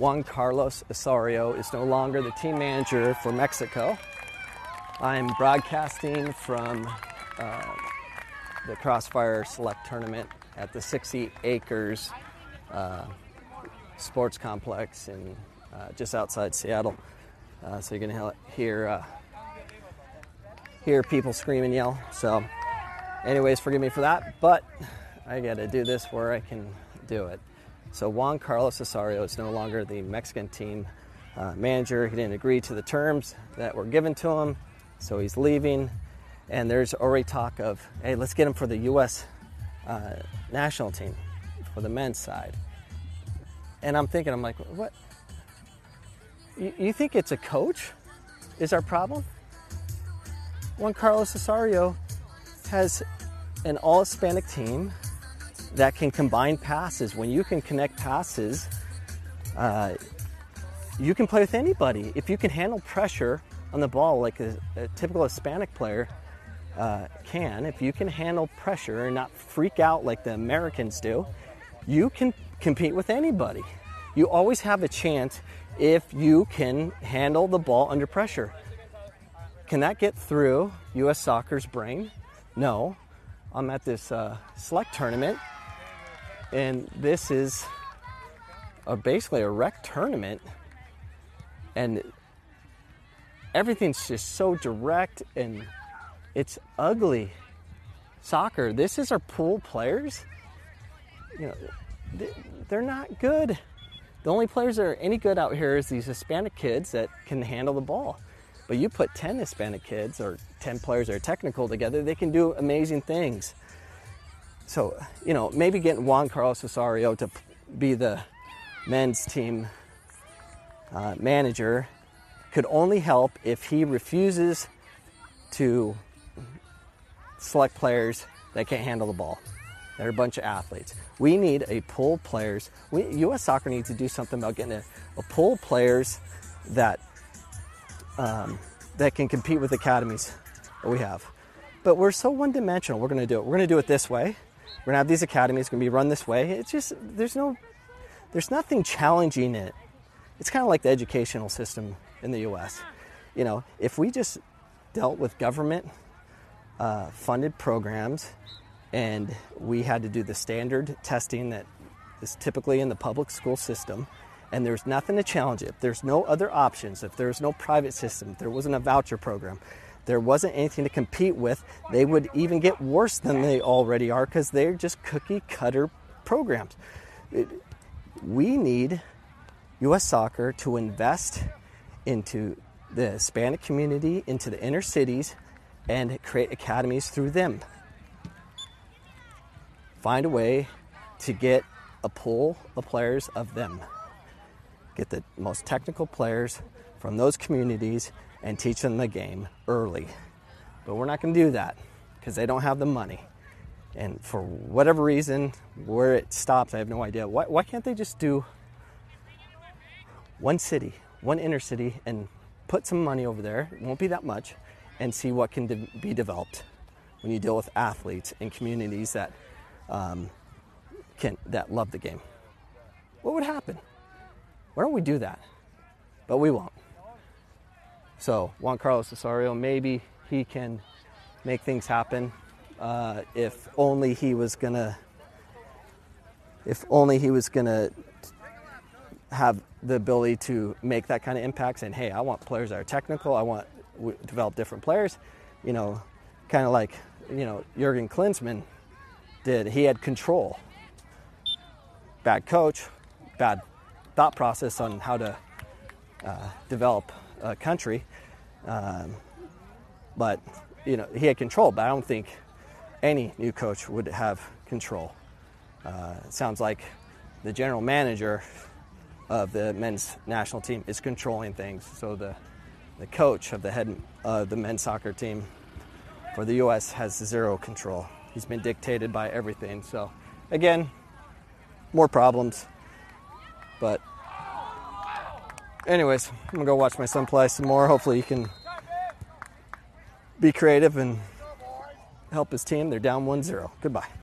Juan Carlos Osorio is no longer the team manager for Mexico. I'm broadcasting from uh, the Crossfire Select Tournament at the 60 Acres uh, Sports Complex in uh, just outside Seattle. Uh, so you're gonna hear uh, hear people scream and yell. So, anyways, forgive me for that, but I got to do this where I can do it. So Juan Carlos Osorio is no longer the Mexican team uh, manager. He didn't agree to the terms that were given to him, so he's leaving. And there's already talk of, hey, let's get him for the U.S. Uh, national team for the men's side. And I'm thinking, I'm like, what? You, you think it's a coach? Is our problem? Juan Carlos Osorio has an all Hispanic team that can combine passes. When you can connect passes, uh, you can play with anybody. If you can handle pressure on the ball like a, a typical Hispanic player uh, can, if you can handle pressure and not freak out like the Americans do, you can compete with anybody. You always have a chance if you can handle the ball under pressure. Can that get through U.S. soccer's brain? No. I'm at this uh, select tournament and this is a, basically a rec tournament. And everything's just so direct and it's ugly. Soccer, this is our pool players. You know, they're not good. The only players that are any good out here is these Hispanic kids that can handle the ball. But you put 10 Hispanic kids or 10 players that are technical together, they can do amazing things. So, you know, maybe getting Juan Carlos Osorio to be the men's team uh, manager could only help if he refuses to select players that can't handle the ball. They're a bunch of athletes. We need a pool players. We, U.S. Soccer needs to do something about getting a, a pool players that um, that can compete with academies that we have. But we're so one-dimensional. We're going to do it. We're going to do it this way. We're gonna have these academies to be run this way. It's just there's no there's nothing challenging it. It's kind of like the educational system in the U.S. You know, if we just dealt with government uh, funded programs and we had to do the standard testing that is typically in the public school system and there's nothing to challenge it if there's no other options if there's no private system if there wasn't a voucher program there wasn't anything to compete with, they would even get worse than they already are because they're just cookie cutter programs. It, we need U.S. soccer to invest into the Hispanic community, into the inner cities, and create academies through them. Find a way to get a pool of players of them. Get the most technical players from those communities and teach them the game early. But we're not going to do that because they don't have the money. And for whatever reason, where it stops, I have no idea. Why, why can't they just do one city, one inner city, and put some money over there? It won't be that much, and see what can de- be developed when you deal with athletes in communities that um, can that love the game. What would happen? Why don't we do that? But we won't. So Juan Carlos Osorio, maybe he can make things happen uh, if only he was gonna, if only he was gonna have the ability to make that kind of impact. And hey, I want players that are technical. I want to develop different players. You know, kind of like you know Jurgen Klinsmann did. He had control. Bad coach, bad thought process on how to uh, develop uh, country. Um, but you know he had control, but I don't think any new coach would have control. Uh, it sounds like the general manager of the men's national team is controlling things. So the the coach of the head of the men's soccer team for the U.S. has zero control. He's been dictated by everything. So again, more problems, but anyways, I'm gonna go watch my son play some more. Hopefully, he can be creative and help his team. They're down 1 0. Goodbye.